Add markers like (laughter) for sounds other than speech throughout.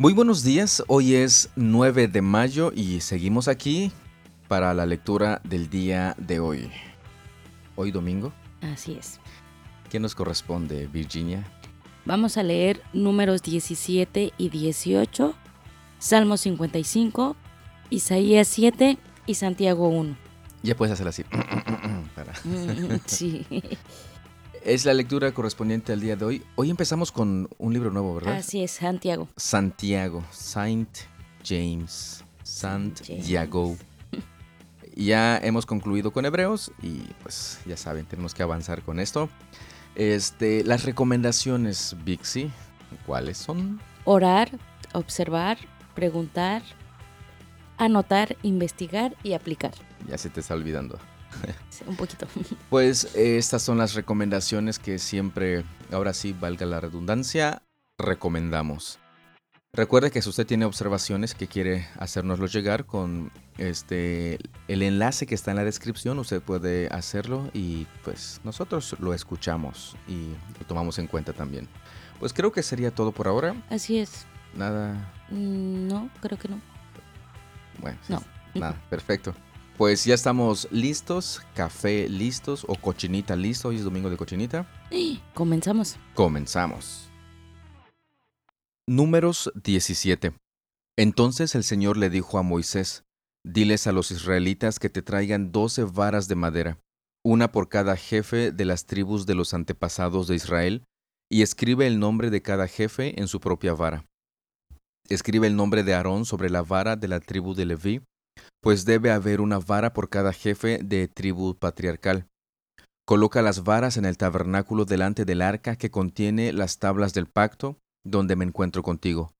Muy buenos días, hoy es 9 de mayo y seguimos aquí para la lectura del día de hoy. Hoy domingo. Así es. ¿Qué nos corresponde, Virginia? Vamos a leer números 17 y 18, Salmo 55, Isaías 7 y Santiago 1. Ya puedes hacer así. (clears throat) Mm, (laughs) sí. Es la lectura correspondiente al día de hoy. Hoy empezamos con un libro nuevo, ¿verdad? Así es, Santiago. Santiago, Saint James, Santiago. Ya hemos concluido con Hebreos y pues ya saben, tenemos que avanzar con esto. Este, las recomendaciones, Bixi, ¿cuáles son? Orar, observar, preguntar, anotar, investigar y aplicar. Ya se te está olvidando. (laughs) un poquito. Pues eh, estas son las recomendaciones que siempre, ahora sí, valga la redundancia, recomendamos. Recuerde que si usted tiene observaciones que quiere hacernoslo llegar con este el enlace que está en la descripción, usted puede hacerlo y pues nosotros lo escuchamos y lo tomamos en cuenta también. Pues creo que sería todo por ahora. Así es. Nada. Mm, no, creo que no. Bueno, no. Nada, perfecto. Pues ya estamos listos, café listos o cochinita listo. Hoy es domingo de cochinita. (gasps) Comenzamos. Comenzamos. Números 17. Entonces el Señor le dijo a Moisés, Diles a los israelitas que te traigan doce varas de madera, una por cada jefe de las tribus de los antepasados de Israel, y escribe el nombre de cada jefe en su propia vara. Escribe el nombre de Aarón sobre la vara de la tribu de Leví, pues debe haber una vara por cada jefe de tribu patriarcal. Coloca las varas en el tabernáculo delante del arca que contiene las tablas del pacto, donde me encuentro contigo.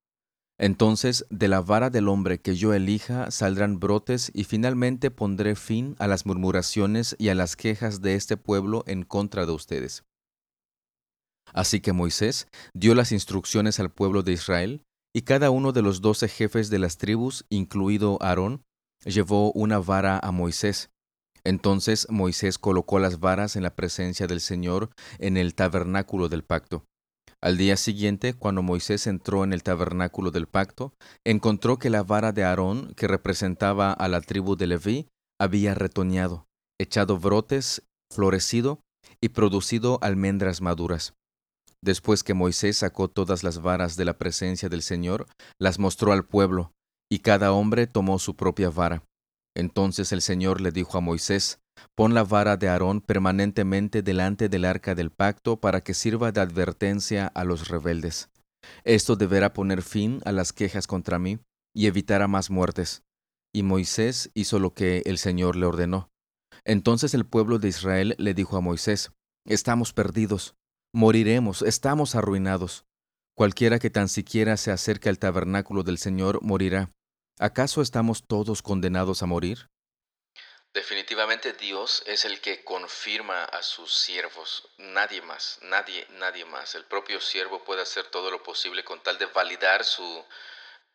Entonces de la vara del hombre que yo elija saldrán brotes y finalmente pondré fin a las murmuraciones y a las quejas de este pueblo en contra de ustedes. Así que Moisés dio las instrucciones al pueblo de Israel, y cada uno de los doce jefes de las tribus, incluido Aarón, llevó una vara a Moisés. Entonces Moisés colocó las varas en la presencia del Señor en el tabernáculo del pacto. Al día siguiente, cuando Moisés entró en el tabernáculo del pacto, encontró que la vara de Aarón, que representaba a la tribu de Leví, había retoñado, echado brotes, florecido y producido almendras maduras. Después que Moisés sacó todas las varas de la presencia del Señor, las mostró al pueblo, y cada hombre tomó su propia vara. Entonces el Señor le dijo a Moisés, Pon la vara de Aarón permanentemente delante del arca del pacto para que sirva de advertencia a los rebeldes. Esto deberá poner fin a las quejas contra mí y evitará más muertes. Y Moisés hizo lo que el Señor le ordenó. Entonces el pueblo de Israel le dijo a Moisés, Estamos perdidos, moriremos, estamos arruinados. Cualquiera que tan siquiera se acerque al tabernáculo del Señor morirá. ¿Acaso estamos todos condenados a morir? Definitivamente Dios es el que confirma a sus siervos, nadie más, nadie, nadie más. El propio siervo puede hacer todo lo posible con tal de validar su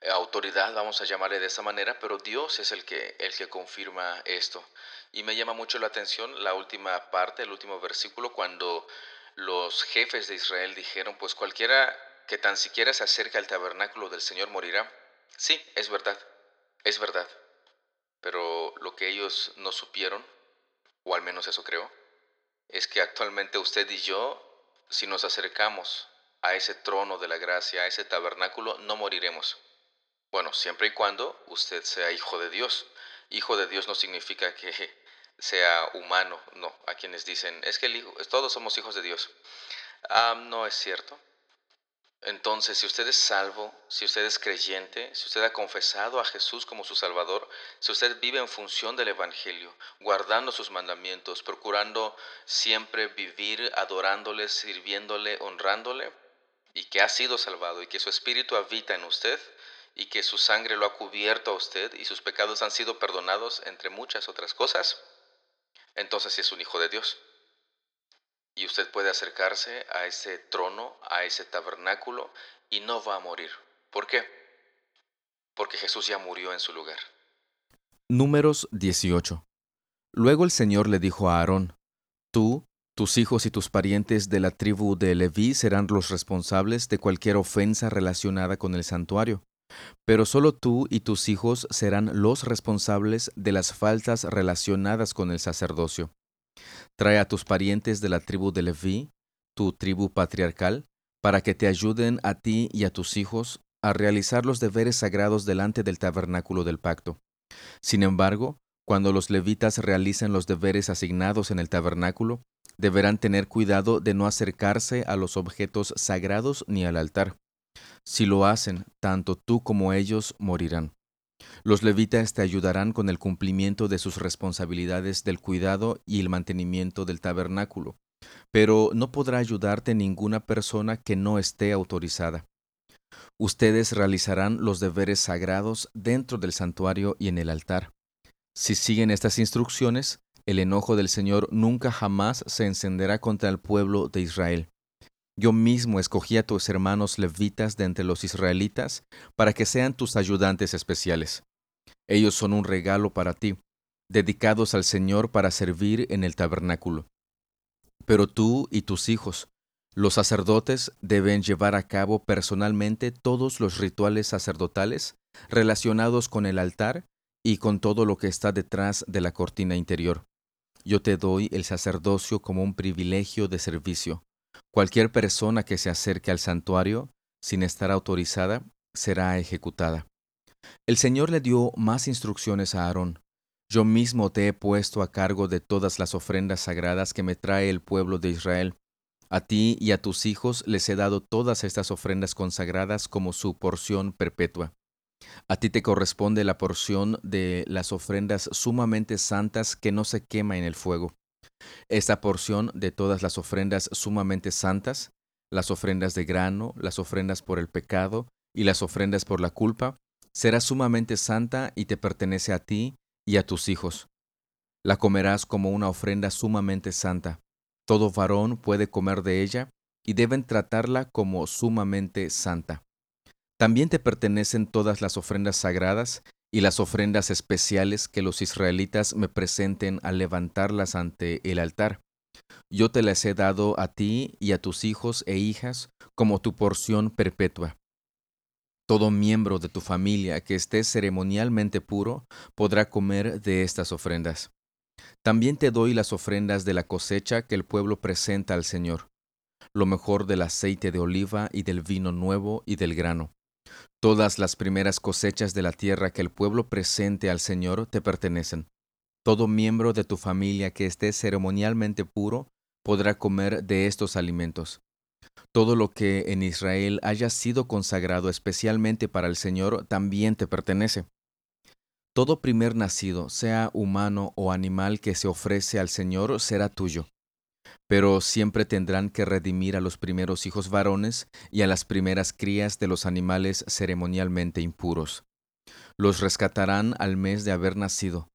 eh, autoridad, vamos a llamarle de esa manera, pero Dios es el que, el que confirma esto. Y me llama mucho la atención la última parte, el último versículo, cuando los jefes de Israel dijeron, pues cualquiera que tan siquiera se acerque al tabernáculo del Señor morirá. Sí, es verdad es verdad, pero lo que ellos no supieron, o al menos eso creo, es que actualmente usted y yo, si nos acercamos a ese trono de la gracia, a ese tabernáculo, no moriremos. Bueno, siempre y cuando usted sea hijo de Dios. Hijo de Dios no significa que (laughs) sea humano, no. A quienes dicen, es que todos somos hijos de Dios. Ah, no es cierto. Entonces, si usted es salvo, si usted es creyente, si usted ha confesado a Jesús como su Salvador, si usted vive en función del Evangelio, guardando sus mandamientos, procurando siempre vivir adorándole, sirviéndole, honrándole, y que ha sido salvado y que su Espíritu habita en usted, y que su sangre lo ha cubierto a usted y sus pecados han sido perdonados, entre muchas otras cosas, entonces sí es un hijo de Dios. Y usted puede acercarse a ese trono, a ese tabernáculo, y no va a morir. ¿Por qué? Porque Jesús ya murió en su lugar. Números 18. Luego el Señor le dijo a Aarón, Tú, tus hijos y tus parientes de la tribu de Leví serán los responsables de cualquier ofensa relacionada con el santuario, Pero solo tú y tus hijos serán los responsables de las faltas relacionadas con el sacerdocio. Trae a tus parientes de la tribu de Leví, tu tribu patriarcal, para que te ayuden a ti y a tus hijos a realizar los deberes sagrados delante del tabernáculo del pacto. Sin embargo, cuando los levitas realicen los deberes asignados en el tabernáculo, deberán tener cuidado de no acercarse a los objetos sagrados ni al altar. Si lo hacen, tanto tú como ellos morirán. Los levitas te ayudarán con el cumplimiento de sus responsabilidades del cuidado y el mantenimiento del tabernáculo, pero no podrá ayudarte ninguna persona que no esté autorizada. Ustedes realizarán los deberes sagrados dentro del santuario y en el altar. Si siguen estas instrucciones, el enojo del Señor nunca jamás se encenderá contra el pueblo de Israel. Yo mismo escogí a tus hermanos levitas de entre los israelitas para que sean tus ayudantes especiales. Ellos son un regalo para ti, dedicados al Señor para servir en el tabernáculo. Pero tú y tus hijos, los sacerdotes, deben llevar a cabo personalmente todos los rituales sacerdotales relacionados con el altar y con todo lo que está detrás de la cortina interior. Yo te doy el sacerdocio como un privilegio de servicio. Cualquier persona que se acerque al santuario sin estar autorizada será ejecutada. El Señor le dio más instrucciones a Aarón. Yo mismo te he puesto a cargo de todas las ofrendas sagradas que me trae el pueblo de Israel. A ti y a tus hijos les he dado todas estas ofrendas consagradas como su porción perpetua. A ti te corresponde la porción de las ofrendas sumamente santas que no se quema en el fuego. Esta porción de todas las ofrendas sumamente santas, las ofrendas de grano, las ofrendas por el pecado y las ofrendas por la culpa, será sumamente santa y te pertenece a ti y a tus hijos. La comerás como una ofrenda sumamente santa. Todo varón puede comer de ella y deben tratarla como sumamente santa. También te pertenecen todas las ofrendas sagradas y las ofrendas especiales que los israelitas me presenten al levantarlas ante el altar. Yo te las he dado a ti y a tus hijos e hijas como tu porción perpetua. Todo miembro de tu familia que esté ceremonialmente puro podrá comer de estas ofrendas. También te doy las ofrendas de la cosecha que el pueblo presenta al Señor, lo mejor del aceite de oliva y del vino nuevo y del grano Todas las primeras cosechas de la tierra que el pueblo presente al Señor te pertenecen. Todo miembro de tu familia que esté ceremonialmente puro podrá comer de estos alimentos. Todo lo que en Israel haya sido consagrado especialmente para el Señor también te pertenece. Todo primer nacido, sea humano o animal que se ofrece al Señor, será tuyo pero siempre tendrán que redimir a los primeros hijos varones y a las primeras crías de los animales ceremonialmente impuros. Los rescatarán al mes de haber nacido.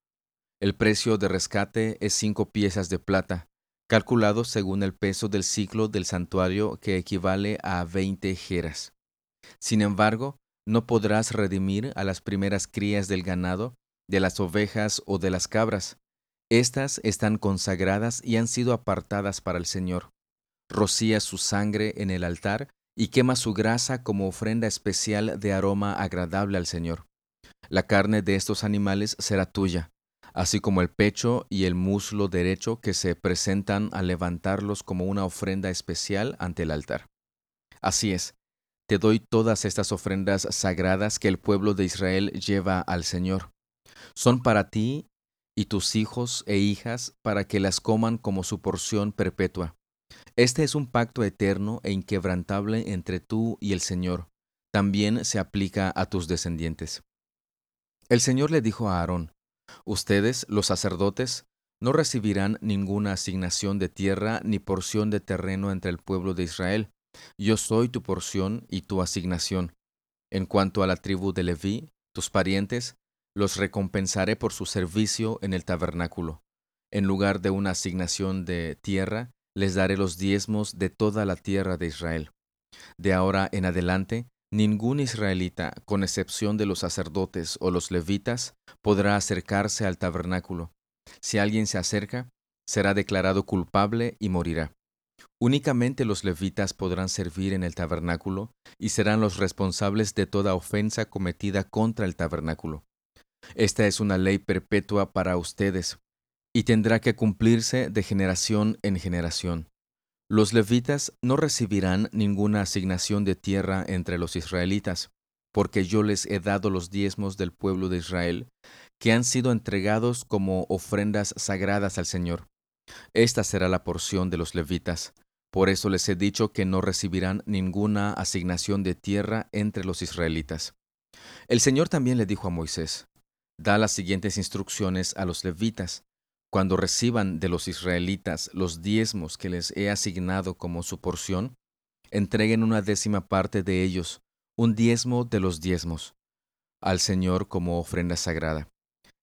El precio de rescate es cinco piezas de plata, calculado según el peso del ciclo del santuario que equivale a veinte jeras. Sin embargo, no podrás redimir a las primeras crías del ganado, de las ovejas o de las cabras, estas están consagradas y han sido apartadas para el Señor. Rocía su sangre en el altar y quema su grasa como ofrenda especial de aroma agradable al Señor. La carne de estos animales será tuya, así como el pecho y el muslo derecho que se presentan al levantarlos como una ofrenda especial ante el altar. Así es, te doy todas estas ofrendas sagradas que el pueblo de Israel lleva al Señor. Son para ti y tus hijos e hijas para que las coman como su porción perpetua. Este es un pacto eterno e inquebrantable entre tú y el Señor. También se aplica a tus descendientes. El Señor le dijo a Aarón, Ustedes, los sacerdotes, no recibirán ninguna asignación de tierra ni porción de terreno entre el pueblo de Israel. Yo soy tu porción y tu asignación. En cuanto a la tribu de Leví, tus parientes, los recompensaré por su servicio en el tabernáculo. En lugar de una asignación de tierra, les daré los diezmos de toda la tierra de Israel. De ahora en adelante, ningún israelita, con excepción de los sacerdotes o los levitas, podrá acercarse al tabernáculo. Si alguien se acerca, será declarado culpable y morirá. Únicamente los levitas podrán servir en el tabernáculo y serán los responsables de toda ofensa cometida contra el tabernáculo. Esta es una ley perpetua para ustedes y tendrá que cumplirse de generación en generación. Los levitas no recibirán ninguna asignación de tierra entre los israelitas, porque yo les he dado los diezmos del pueblo de Israel, que han sido entregados como ofrendas sagradas al Señor. Esta será la porción de los levitas, por eso les he dicho que no recibirán ninguna asignación de tierra entre los israelitas. El Señor también le dijo a Moisés, Da las siguientes instrucciones a los levitas. Cuando reciban de los israelitas los diezmos que les he asignado como su porción, entreguen una décima parte de ellos, un diezmo de los diezmos, al Señor como ofrenda sagrada.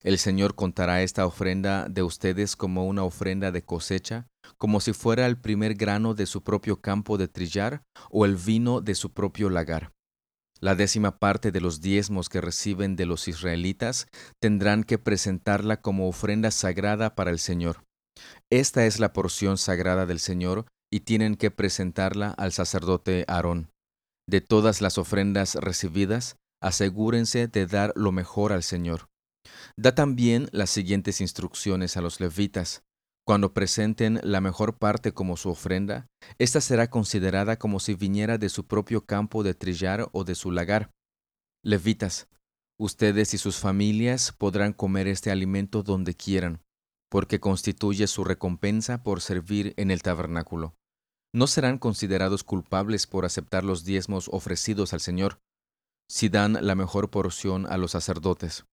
El Señor contará esta ofrenda de ustedes como una ofrenda de cosecha, como si fuera el primer grano de su propio campo de trillar o el vino de su propio lagar. La décima parte de los diezmos que reciben de los israelitas tendrán que presentarla como ofrenda sagrada para el Señor. Esta es la porción sagrada del Señor y tienen que presentarla al sacerdote Aarón. De todas las ofrendas recibidas, asegúrense de dar lo mejor al Señor. Da también las siguientes instrucciones a los levitas. Cuando presenten la mejor parte como su ofrenda, ésta será considerada como si viniera de su propio campo de trillar o de su lagar. Levitas, ustedes y sus familias podrán comer este alimento donde quieran, porque constituye su recompensa por servir en el tabernáculo. No serán considerados culpables por aceptar los diezmos ofrecidos al Señor, si dan la mejor porción a los sacerdotes.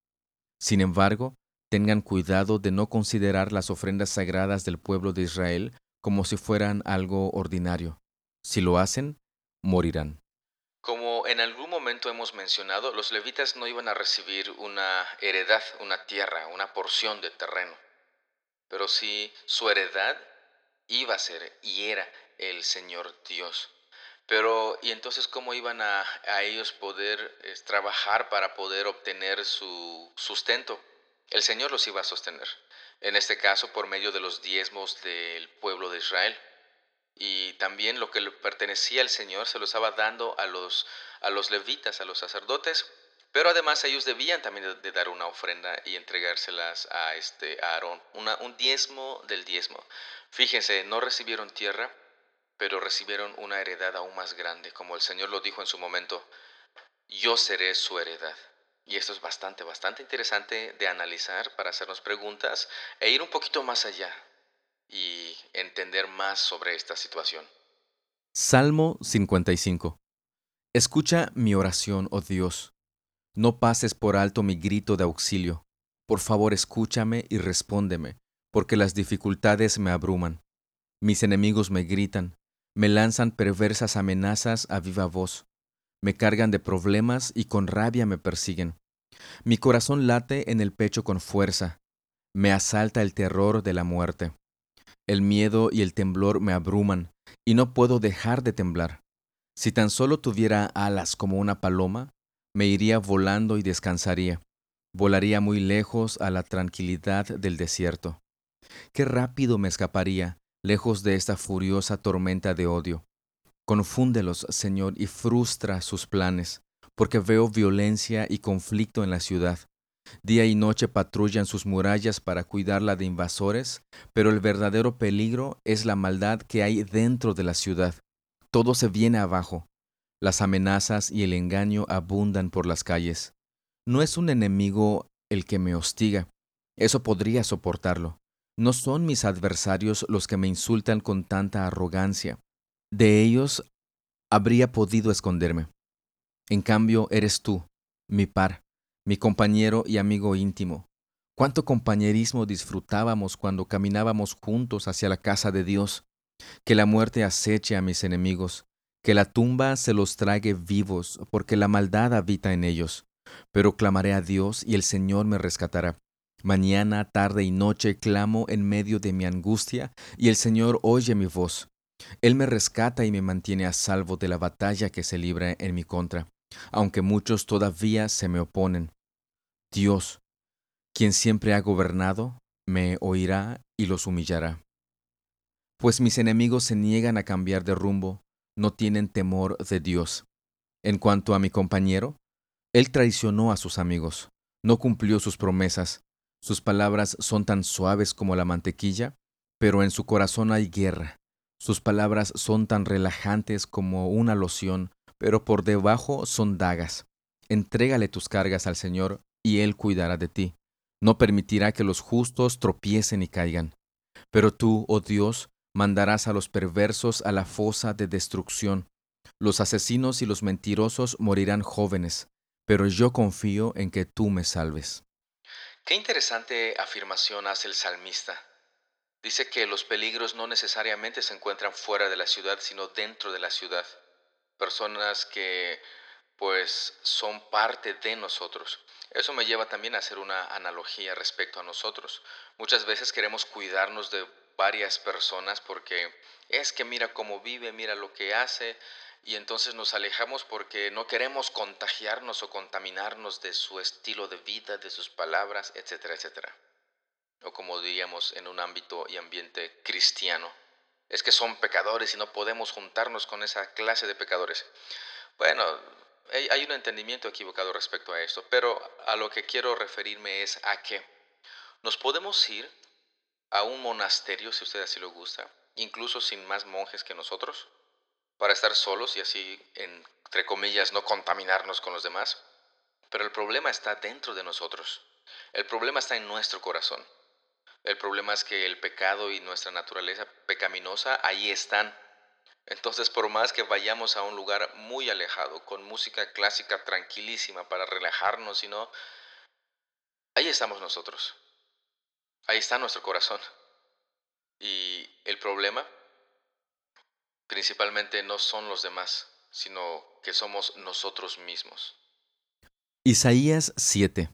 Sin embargo, tengan cuidado de no considerar las ofrendas sagradas del pueblo de Israel como si fueran algo ordinario. Si lo hacen, morirán. Como en algún momento hemos mencionado, los levitas no iban a recibir una heredad, una tierra, una porción de terreno, pero sí su heredad iba a ser y era el Señor Dios. Pero, ¿y entonces cómo iban a, ellos poder trabajar para poder obtener su sustento? El Señor los iba a sostener, en este caso por medio de los diezmos del pueblo de Israel. Y también lo que le pertenecía al Señor se lo estaba dando a los, a los levitas, a los sacerdotes, pero además ellos debían también de, dar una ofrenda y entregárselas a, este, a Aarón, una, un diezmo del diezmo. Fíjense, no recibieron tierra, pero recibieron una heredad aún más grande, como el Señor lo dijo en su momento, yo seré su heredad. Y esto es bastante, bastante interesante de analizar para hacernos preguntas e ir un poquito más allá y entender más sobre esta situación. Salmo 55. Escucha mi oración, oh Dios. No pases por alto mi grito de auxilio. Por favor, escúchame y respóndeme, porque las dificultades me abruman. Mis enemigos me gritan, me lanzan perversas amenazas a viva voz. Me cargan de problemas y con rabia me persiguen. Mi corazón late en el pecho con fuerza. Me asalta el terror de la muerte. El miedo y el temblor me abruman, y no puedo dejar de temblar. Si tan solo tuviera alas como una paloma, me iría volando y descansaría. Volaría muy lejos a la tranquilidad del desierto. Qué rápido me escaparía, lejos de esta furiosa tormenta de odio. Confúndelos, Señor, y frustra sus planes, porque veo violencia y conflicto en la ciudad. Día y noche patrullan sus murallas para cuidarla de invasores, pero el verdadero peligro es la maldad que hay dentro de la ciudad. Todo se viene abajo. Las amenazas y el engaño abundan por las calles. No es un enemigo el que me hostiga. Eso podría soportarlo. No son mis adversarios los que me insultan con tanta arrogancia. De ellos habría podido esconderme. En cambio, eres tú, mi par, mi compañero y amigo íntimo. Cuánto compañerismo disfrutábamos cuando caminábamos juntos hacia la casa de Dios. Que la muerte aceche a mis enemigos, que la tumba se los trague vivos, porque la maldad habita en ellos. Pero clamaré a Dios y el Señor me rescatará. Mañana, tarde y noche clamo en medio de mi angustia, y el Señor oye mi voz. Él me rescata y me mantiene a salvo de la batalla que se libra en mi contra, aunque muchos todavía se me oponen. Dios, quien siempre ha gobernado, me oirá y los humillará. Pues mis enemigos se niegan a cambiar de rumbo, no tienen temor de Dios. En cuanto a mi compañero, él traicionó a sus amigos, no cumplió sus promesas, sus palabras son tan suaves como la mantequilla, pero en su corazón hay guerra. Sus palabras son tan relajantes como una loción, pero por debajo son dagas. Entrégale tus cargas al Señor, y Él cuidará de ti. No permitirá que los justos tropiecen y caigan. Pero tú, oh Dios, mandarás a los perversos a la fosa de destrucción. Los asesinos y los mentirosos morirán jóvenes, pero yo confío en que tú me salves. Qué interesante afirmación hace el salmista. Dice que los peligros no necesariamente se encuentran fuera de la ciudad, sino dentro de la ciudad. Personas que pues son parte de nosotros. Eso me lleva también a hacer una analogía respecto a nosotros. Muchas veces queremos cuidarnos de varias personas porque es que mira cómo vive, mira lo que hace, y entonces nos alejamos porque no queremos contagiarnos o contaminarnos de su estilo de vida, de sus palabras, etcétera, etcétera. O como diríamos en un ámbito y ambiente cristiano, es que son pecadores y no podemos juntarnos con esa clase de pecadores. Bueno, hay un entendimiento equivocado respecto a esto, pero a lo que quiero referirme es a que nos podemos ir a un monasterio, si usted así lo gusta, incluso sin más monjes que nosotros, para estar solos y así, entre comillas, no contaminarnos con los demás. Pero el problema está dentro de nosotros. El problema está en nuestro corazón. El problema es que el pecado y nuestra naturaleza pecaminosa ahí están entonces, por más que vayamos a un lugar muy alejado, con música clásica tranquilísima para relajarnos, y no, ahí estamos nosotros. Ahí está nuestro corazón. Y el problema principalmente no son los demás, sino que somos nosotros mismos. Isaías 7.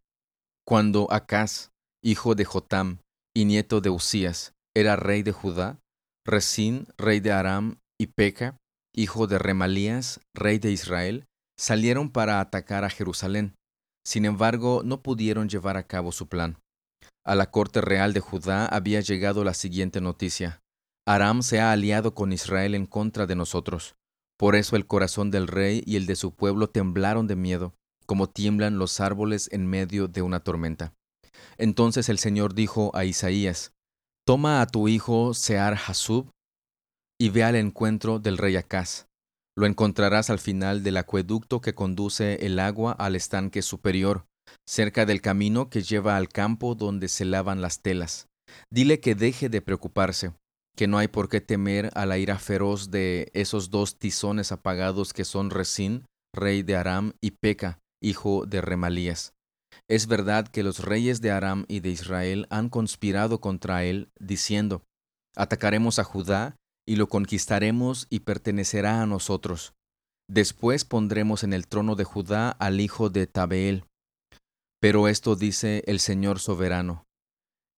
Cuando Acaz, hijo de Jotam y nieto de Usías, era rey de Judá, Resín, rey de Aram, y Peca, hijo de Remalías, rey de Israel, salieron para atacar a Jerusalén. Sin embargo, no pudieron llevar a cabo su plan. A la corte real de Judá había llegado la siguiente noticia. Aram se ha aliado con Israel en contra de nosotros. Por eso el corazón del rey y el de su pueblo temblaron de miedo, como tiemblan los árboles en medio de una tormenta. Entonces el Señor dijo a Isaías, Toma a tu hijo Sear Hasub, y ve al encuentro del rey Acaz. Lo encontrarás al final del acueducto que conduce el agua al estanque superior, cerca del camino que lleva al campo donde se lavan las telas. Dile que deje de preocuparse, que no hay por qué temer a la ira feroz de esos dos tizones apagados que son Resín, rey de Aram, y Peca, hijo de Remalías. Es verdad que los reyes de Aram y de Israel han conspirado contra él, diciendo, Atacaremos a Judá y lo conquistaremos y pertenecerá a nosotros. Después pondremos en el trono de Judá al hijo de Tabeel. Pero esto dice el Señor soberano.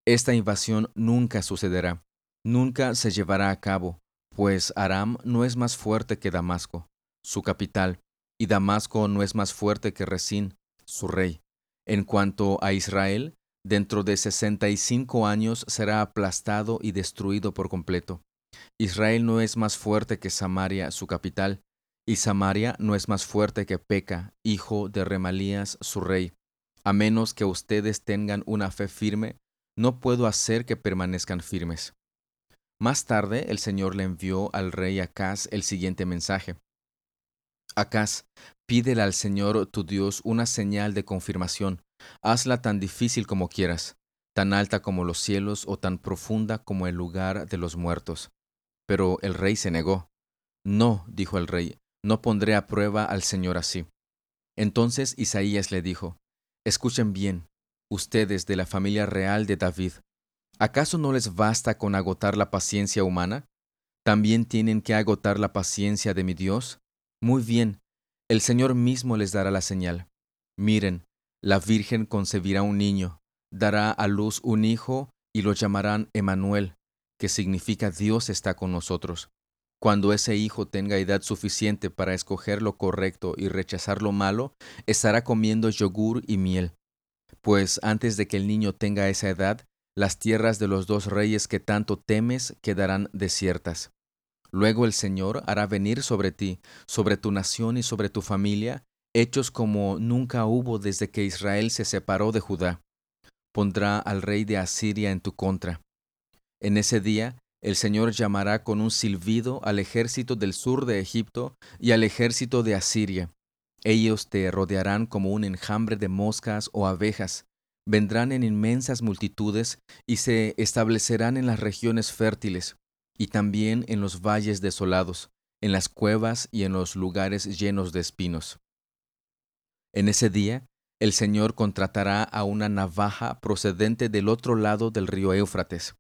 Esta invasión nunca sucederá, nunca se llevará a cabo, pues Aram no es más fuerte que Damasco, su capital, y Damasco no es más fuerte que Resín, su rey. En cuanto a Israel, dentro de sesenta y cinco años será aplastado y destruido por completo. Israel no es más fuerte que Samaria, su capital, y Samaria no es más fuerte que Peca, hijo de Remalías, su rey. A menos que ustedes tengan una fe firme, no puedo hacer que permanezcan firmes. Más tarde el Señor le envió al rey Acaz el siguiente mensaje. Acaz, pídele al Señor tu Dios una señal de confirmación, hazla tan difícil como quieras, tan alta como los cielos o tan profunda como el lugar de los muertos. Pero el rey se negó. No, dijo el rey, no pondré a prueba al Señor así. Entonces Isaías le dijo, Escuchen bien, ustedes de la familia real de David, ¿acaso no les basta con agotar la paciencia humana? ¿También tienen que agotar la paciencia de mi Dios? Muy bien, el Señor mismo les dará la señal. Miren, la Virgen concebirá un niño, dará a luz un hijo y lo llamarán Emanuel, que significa Dios está con nosotros. Cuando ese hijo tenga edad suficiente para escoger lo correcto y rechazar lo malo, estará comiendo yogur y miel. Pues antes de que el niño tenga esa edad, las tierras de los dos reyes que tanto temes quedarán desiertas. Luego el Señor hará venir sobre ti, sobre tu nación y sobre tu familia, hechos como nunca hubo desde que Israel se separó de Judá. Pondrá al rey de Asiria en tu contra. En ese día el Señor llamará con un silbido al ejército del sur de Egipto y al ejército de Asiria. Ellos te rodearán como un enjambre de moscas o abejas, vendrán en inmensas multitudes y se establecerán en las regiones fértiles, y también en los valles desolados, en las cuevas y en los lugares llenos de espinos. En ese día, el Señor contratará a una navaja procedente del otro lado del río Éufrates,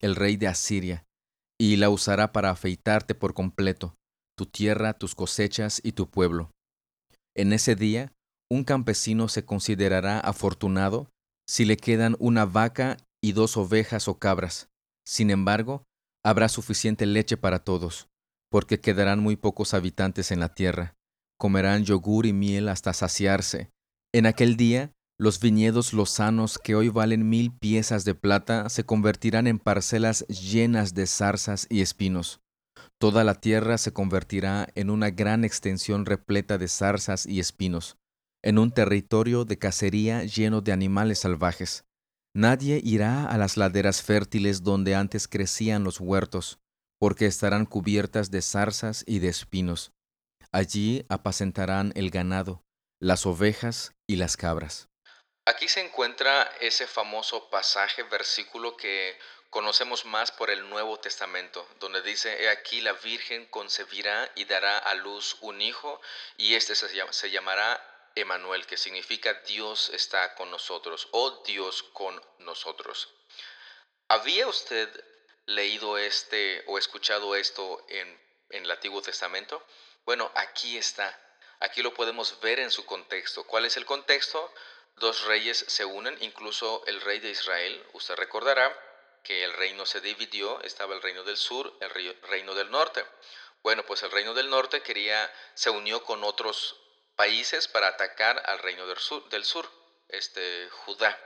el rey de Asiria, y la usará para afeitarte por completo, tu tierra, tus cosechas y tu pueblo. En ese día, un campesino se considerará afortunado si le quedan una vaca y dos ovejas o cabras. Sin embargo, habrá suficiente leche para todos, porque quedarán muy pocos habitantes en la tierra. Comerán yogur y miel hasta saciarse. En aquel día, los viñedos lozanos que hoy valen mil piezas de plata se convertirán en parcelas llenas de zarzas y espinos. Toda la tierra se convertirá en una gran extensión repleta de zarzas y espinos en un territorio de cacería lleno de animales salvajes. Nadie irá a las laderas fértiles donde antes crecían los huertos, porque estarán cubiertas de zarzas y de espinos. Allí apacentarán el ganado, las ovejas y las cabras. Aquí se encuentra ese famoso pasaje, versículo que conocemos más por el Nuevo Testamento, donde dice, He aquí la Virgen concebirá y dará a luz un hijo, y este se, llamará Emanuel, que significa Dios está con nosotros o Dios con nosotros. ¿Había usted leído este o escuchado esto en, en el Antiguo Testamento? Bueno, aquí está. Aquí lo podemos ver en su contexto. ¿Cuál es el contexto? Dos reyes se unen, incluso el rey de Israel. Usted recordará que el reino se dividió, estaba el reino del sur, el reino del norte. Bueno, pues el reino del norte quería, se unió con otros países para atacar al reino del sur, este, Judá.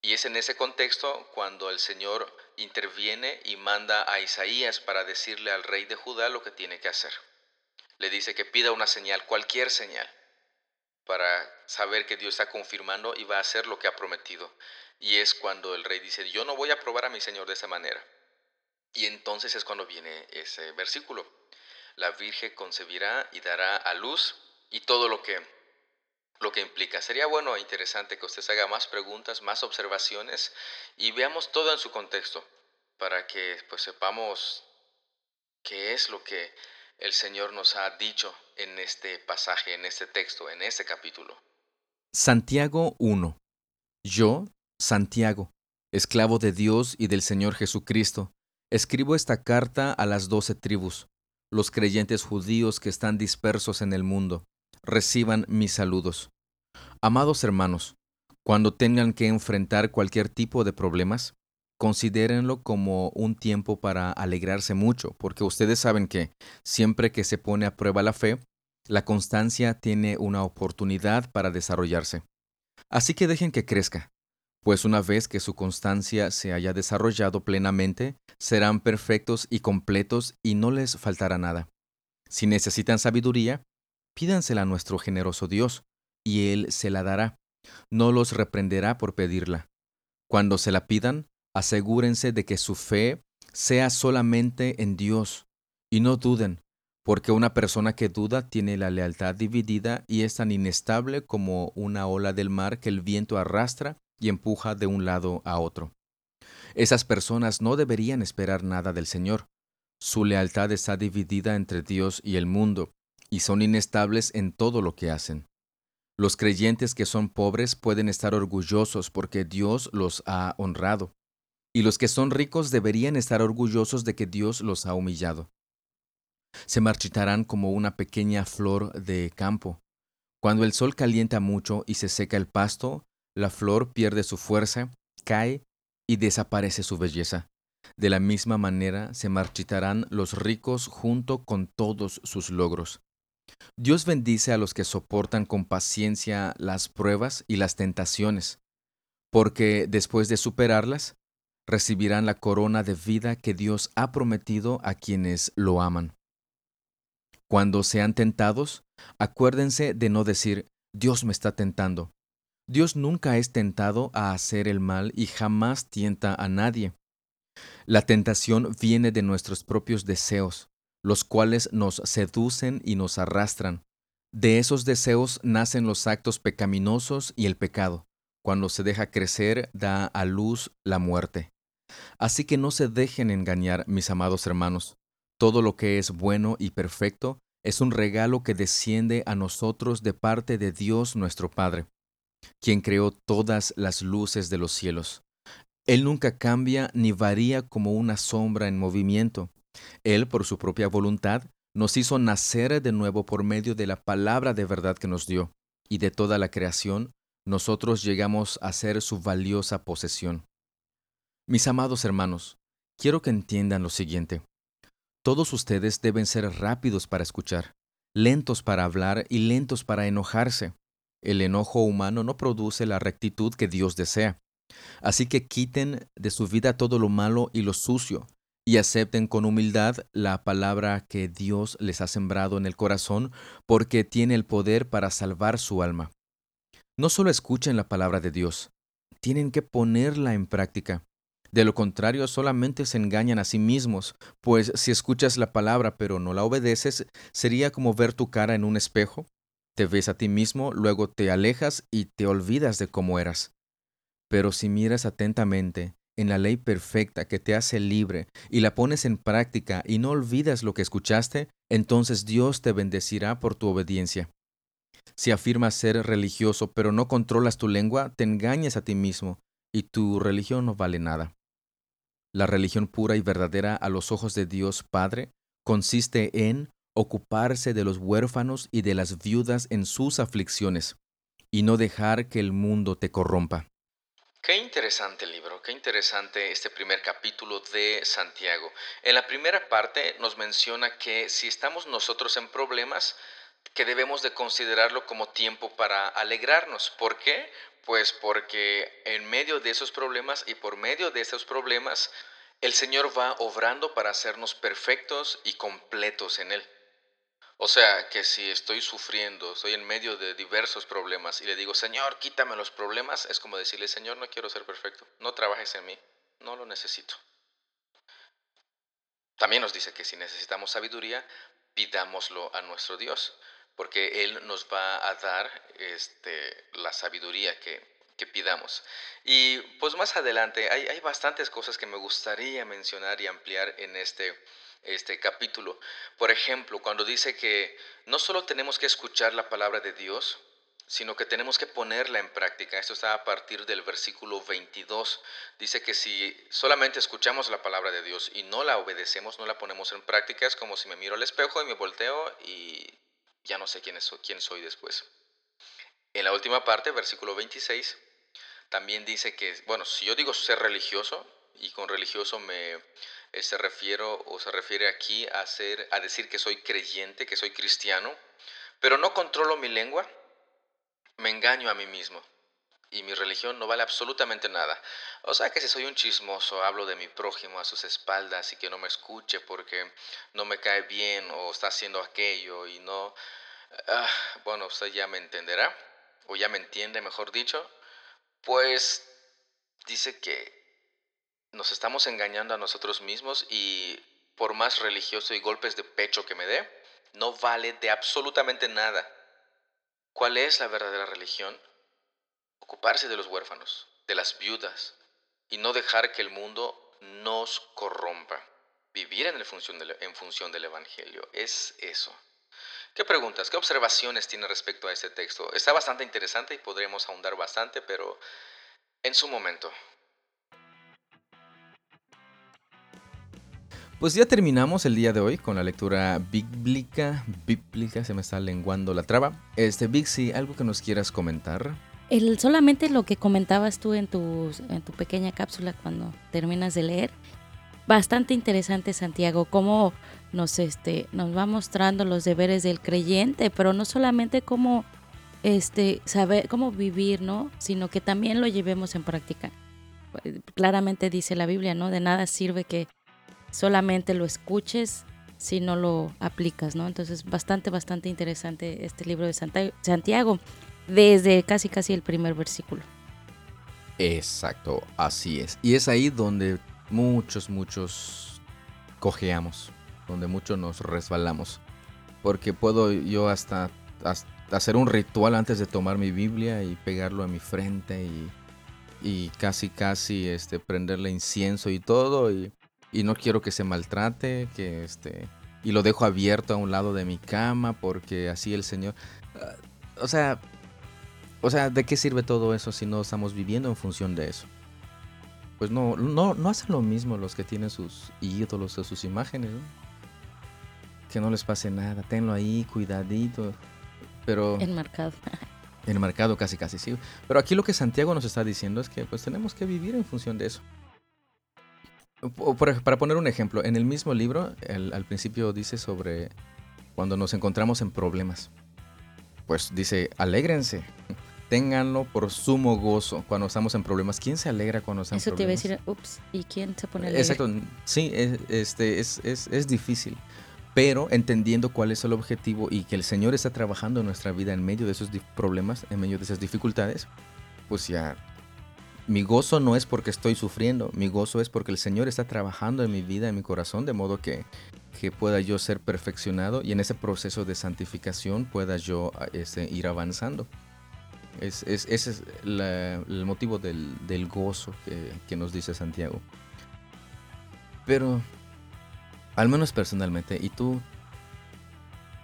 Y es en ese contexto cuando el Señor interviene y manda a Isaías para decirle al rey de Judá lo que tiene que hacer. Le dice que pida una señal, cualquier señal, para saber que Dios está confirmando y va a hacer lo que ha prometido. Y es cuando el rey dice, yo no voy a probar a mi Señor de esa manera. Y entonces es cuando viene ese versículo la Virgen concebirá y dará a luz y todo lo que, lo que implica. Sería bueno e interesante que usted haga más preguntas, más observaciones y veamos todo en su contexto para que pues sepamos qué es lo que el Señor nos ha dicho en este pasaje, en este texto, en este capítulo. Santiago 1. Yo, Santiago, esclavo de Dios y del Señor Jesucristo, escribo esta carta a las doce tribus los creyentes judíos que están dispersos en el mundo, reciban mis saludos. Amados hermanos, cuando tengan que enfrentar cualquier tipo de problemas, considérenlo como un tiempo para alegrarse mucho, porque ustedes saben que siempre que se pone a prueba la fe, la constancia tiene una oportunidad para desarrollarse. Así que dejen que crezca, pues una vez que su constancia se haya desarrollado plenamente, serán perfectos y completos y no les faltará nada. Si necesitan sabiduría, pídansela a nuestro generoso Dios, y Él se la dará. No los reprenderá por pedirla. Cuando se la pidan, asegúrense de que su fe sea solamente en Dios, y no duden, porque una persona que duda tiene la lealtad dividida y es tan inestable como una ola del mar que el viento arrastra y empuja de un lado a otro. Esas personas no deberían esperar nada del Señor. Su lealtad está dividida entre Dios y el mundo, y son inestables en todo lo que hacen. Los creyentes que son pobres pueden estar orgullosos porque Dios los ha honrado, y los que son ricos deberían estar orgullosos de que Dios los ha humillado. Se marchitarán como una pequeña flor de campo. Cuando el sol calienta mucho y se seca el pasto, la flor pierde su fuerza, cae y desaparece su belleza. De la misma manera se marchitarán los ricos junto con todos sus logros. Dios bendice a los que soportan con paciencia las pruebas y las tentaciones, porque después de superarlas, recibirán la corona de vida que Dios ha prometido a quienes lo aman. Cuando sean tentados, acuérdense de no decir, Dios me está tentando. Dios nunca es tentado a hacer el mal y jamás tienta a nadie. La tentación viene de nuestros propios deseos, los cuales nos seducen y nos arrastran. De esos deseos nacen los actos pecaminosos y el pecado. Cuando se deja crecer, da a luz la muerte. Así que no se dejen engañar, mis amados hermanos. Todo lo que es bueno y perfecto es un regalo que desciende a nosotros de parte de Dios nuestro Padre, quien creó todas las luces de los cielos. Él nunca cambia ni varía como una sombra en movimiento. Él, por su propia voluntad, nos hizo nacer de nuevo por medio de la palabra de verdad que nos dio, y de toda la creación, nosotros llegamos a ser su valiosa posesión. Mis amados hermanos, quiero que entiendan lo siguiente. Todos ustedes deben ser rápidos para escuchar, lentos para hablar y lentos para enojarse. El enojo humano no produce la rectitud que Dios desea. Así que quiten de su vida todo lo malo y lo sucio, y acepten con humildad la palabra que Dios les ha sembrado en el corazón, porque tiene el poder para salvar su alma. No solo escuchen la palabra de Dios, tienen que ponerla en práctica. De lo contrario, solamente se engañan a sí mismos, pues si escuchas la palabra pero no la obedeces, sería como ver tu cara en un espejo. Te ves a ti mismo, luego te alejas y te olvidas de cómo eras. Pero si miras atentamente en la ley perfecta que te hace libre y la pones en práctica y no olvidas lo que escuchaste, entonces Dios te bendecirá por tu obediencia. Si afirmas ser religioso pero no controlas tu lengua, te engañas a ti mismo y tu religión no vale nada. La religión pura y verdadera a los ojos de Dios Padre consiste en ocuparse de los huérfanos y de las viudas en sus aflicciones, y no dejar que el mundo te corrompa. Qué interesante libro, qué interesante este primer capítulo de Santiago. En la primera parte nos menciona que si estamos nosotros en problemas, que debemos de considerarlo como tiempo para alegrarnos. ¿Por qué? Pues porque en medio de esos problemas y por medio de esos problemas, el Señor va obrando para hacernos perfectos y completos en Él. O sea, que si estoy sufriendo, estoy en medio de diversos problemas y le digo, Señor, quítame los problemas, es como decirle, Señor, no quiero ser perfecto, no trabajes en mí, no lo necesito. También nos dice que si necesitamos sabiduría, pidámoslo a nuestro Dios porque Él nos va a dar este, la sabiduría que, que pidamos. Y pues más adelante hay, hay, bastantes cosas que me gustaría mencionar y ampliar en este, este capítulo. Por ejemplo, cuando dice que no solo tenemos que escuchar la palabra de Dios, sino que tenemos que ponerla en práctica. Esto está a partir del versículo 22. Dice que si solamente escuchamos la palabra de Dios y no la obedecemos, no la ponemos en práctica, es como si me miro al espejo y me volteo y ya no sé quién, es, quién soy después. En la última parte, versículo 26, también dice que, bueno, si yo digo ser religioso, y con religioso me eh, se refiero o se refiere aquí a, ser, a decir que soy creyente, que soy cristiano, pero no controlo mi lengua, me engaño a mí mismo y mi religión no vale absolutamente nada. O sea que si soy un chismoso, hablo de mi prójimo a sus espaldas y que no me escuche porque no me cae bien o está haciendo aquello y no... Ah, bueno, usted ya me entenderá, o ya me entiende, mejor dicho, pues dice que nos estamos engañando a nosotros mismos y por más religioso y golpes de pecho que me dé, no vale de absolutamente nada. ¿Cuál es la verdadera religión? ocuparse de los huérfanos, de las viudas, y no dejar que el mundo nos corrompa. Vivir en, función, en función del Evangelio es eso. ¿Qué preguntas, qué observaciones tiene respecto a este texto? Está bastante interesante y podremos ahondar bastante, pero en su momento. Pues ya terminamos el día de hoy con la lectura bíblica. Bíblica, se me está lenguando la traba. Este, Bixi, ¿algo que nos quieras comentar? Solamente lo que comentabas tú en tu, en tu pequeña cápsula cuando terminas de leer, bastante interesante Santiago, cómo nos, este, nos va mostrando los deberes del creyente, pero no solamente como este, saber cómo vivir, ¿no? Sino que también lo llevemos en práctica. Claramente dice la Biblia, ¿no? De nada sirve que solamente lo escuches si no lo aplicas, ¿no? Entonces, bastante, bastante interesante este libro de Santiago, desde casi, casi el primer versículo. Exacto, así es. Y es ahí donde muchos, muchos cojeamos, donde muchos nos resbalamos. Porque puedo yo hasta, hacer un ritual antes de tomar mi Biblia y pegarlo a mi frente y, y casi, casi este, prenderle incienso y todo. Y y no quiero que se maltrate, que este y lo dejo abierto a un lado de mi cama porque así el Señor ah, o sea, o sea, ¿de qué sirve todo eso si no estamos viviendo en función de eso? Pues no no no hacen lo mismo los que tienen sus ídolos o sus imágenes, Que no les pase nada, tenlo ahí cuidadito, pero enmarcado. (laughs) enmarcado casi casi sí. Pero aquí lo que Santiago nos está diciendo es que pues tenemos que vivir en función de eso para poner un ejemplo, en el mismo libro, al principio dice sobre cuando nos encontramos en problemas. Pues dice, alégrense, ténganlo por sumo gozo cuando estamos en problemas. ¿Quién se alegra cuando estamos en problemas? Eso te iba a decir, ups, ¿y quién se pone alegre? Exacto, sí, es, este, es, es, es difícil. Pero entendiendo cuál es el objetivo y que el Señor está trabajando en nuestra vida en medio de esos problemas, en medio de esas dificultades, pues ya mi gozo no es porque estoy sufriendo, mi gozo es porque el Señor está trabajando en mi vida, en mi corazón, de modo que, que pueda yo ser perfeccionado y en ese proceso de santificación pueda yo este, ir avanzando. Es, ese es el motivo del, gozo que, que, nos dice Santiago. Pero, al menos personalmente, y tú,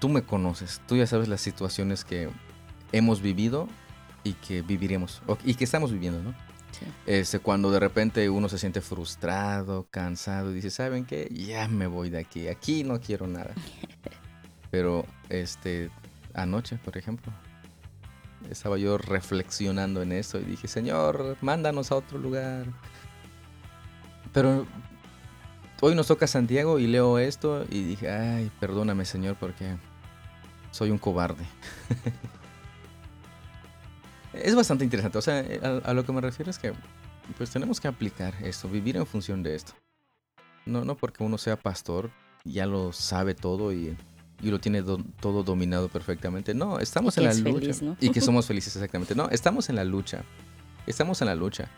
tú me conoces, tú ya sabes las situaciones que hemos vivido y que viviremos, y que estamos viviendo, ¿no? Este, cuando de repente uno se siente frustrado, cansado, y dice, ¿saben qué? Ya me voy de aquí, aquí no quiero nada. (laughs) Pero este, anoche, por ejemplo, estaba yo reflexionando en eso y dije, Señor, mándanos a otro lugar. Pero hoy nos toca Santiago y leo esto y dije, ay, perdóname Señor porque soy un cobarde. (laughs) es bastante interesante. O sea, eh, a, lo que me refiero es que pues tenemos que aplicar esto, vivir en función de esto. No, no porque uno sea pastor, ya lo sabe todo y, y lo tiene todo dominado perfectamente. No, estamos en la lucha. Y que (laughs) somos felices exactamente. No, estamos en la lucha. Estamos en la lucha.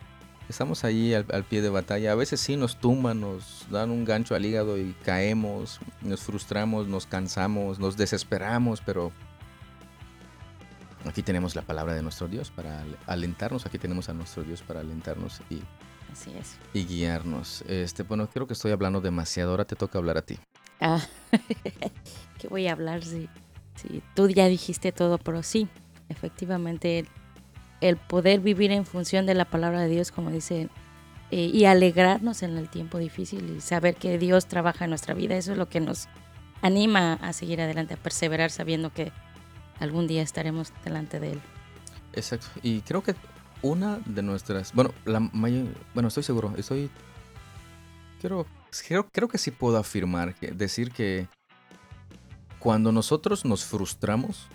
Estamos ahí al, al, pie de batalla. A veces sí nos tumban, nos dan un gancho al hígado y caemos, nos frustramos, nos cansamos, nos desesperamos, pero Aquí tenemos la palabra de nuestro Dios para alentarnos, aquí tenemos a nuestro Dios para alentarnos y, y guiarnos. Este, bueno, creo que estoy hablando demasiado, ahora te toca hablar a ti. Ah, (laughs) ¿qué voy a hablar? Sí, sí, tú ya dijiste todo, pero sí, efectivamente, el, poder vivir en función de la palabra de Dios, como dice, eh, y alegrarnos en el tiempo difícil y saber que Dios trabaja en nuestra vida, eso es lo que nos anima a seguir adelante, a perseverar sabiendo que algún día estaremos delante de Él. Exacto. Y creo que una de nuestras, bueno, la mayor, bueno, estoy seguro, estoy, creo, creo, creo que sí puedo afirmar, que, decir que cuando nosotros nos frustramos,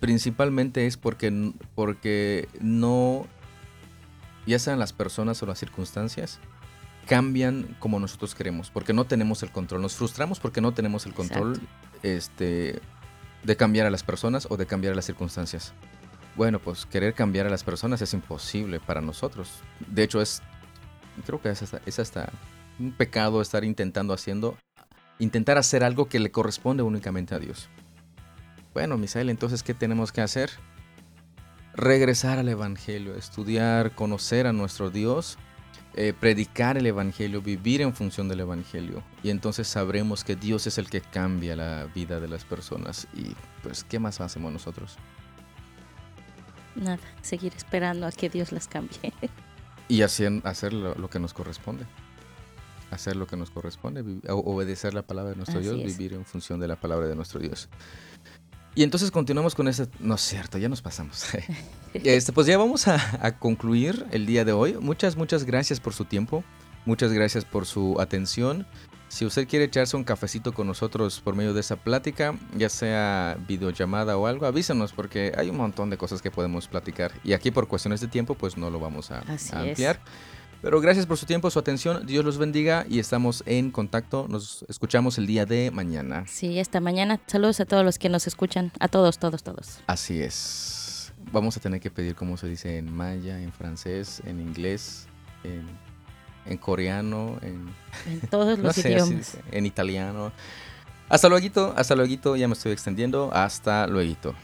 principalmente es porque, porque no, ya sean las personas o las circunstancias, cambian como nosotros queremos, porque no tenemos el control. Nos frustramos porque no tenemos el control este, de cambiar a las personas o de cambiar a las circunstancias. Bueno, pues querer cambiar a las personas es imposible para nosotros. De hecho, es. Creo que es hasta, es hasta un pecado estar intentando haciendo. Intentar hacer algo que le corresponde únicamente a Dios. Bueno, Misael, entonces, ¿qué tenemos que hacer? Regresar al Evangelio, estudiar, conocer a nuestro Dios eh, predicar el Evangelio, vivir en función del Evangelio. Y entonces sabremos que Dios es el que cambia la vida de las personas. Y pues, ¿qué más hacemos nosotros? Nada, seguir esperando a que Dios las cambie. (laughs) y hacer, hacer lo, que nos corresponde. Hacer lo que nos corresponde, obedecer la palabra de nuestro Dios, vivir en función de la palabra de nuestro Dios. Y entonces continuamos con ese... No es cierto, ya nos pasamos. (laughs) este, pues ya vamos a, concluir el día de hoy. Muchas, muchas gracias por su tiempo. Muchas gracias por su atención. Si usted quiere echarse un cafecito con nosotros por medio de esa plática, ya sea videollamada o algo, avísanos porque hay un montón de cosas que podemos platicar. Y aquí por cuestiones de tiempo, pues no lo vamos a, a ampliar. Pero gracias por su tiempo, su atención. Dios los bendiga y estamos en contacto. Nos escuchamos el día de mañana. Sí, esta mañana. Saludos a todos los que nos escuchan. A todos, todos, todos. Así es. Vamos a tener que pedir cómo se dice en maya, en francés, en inglés, en en coreano, en, en todos (laughs) los idiomas. en italiano. Hasta luego, hasta luego, ya me estoy extendiendo. Hasta luego.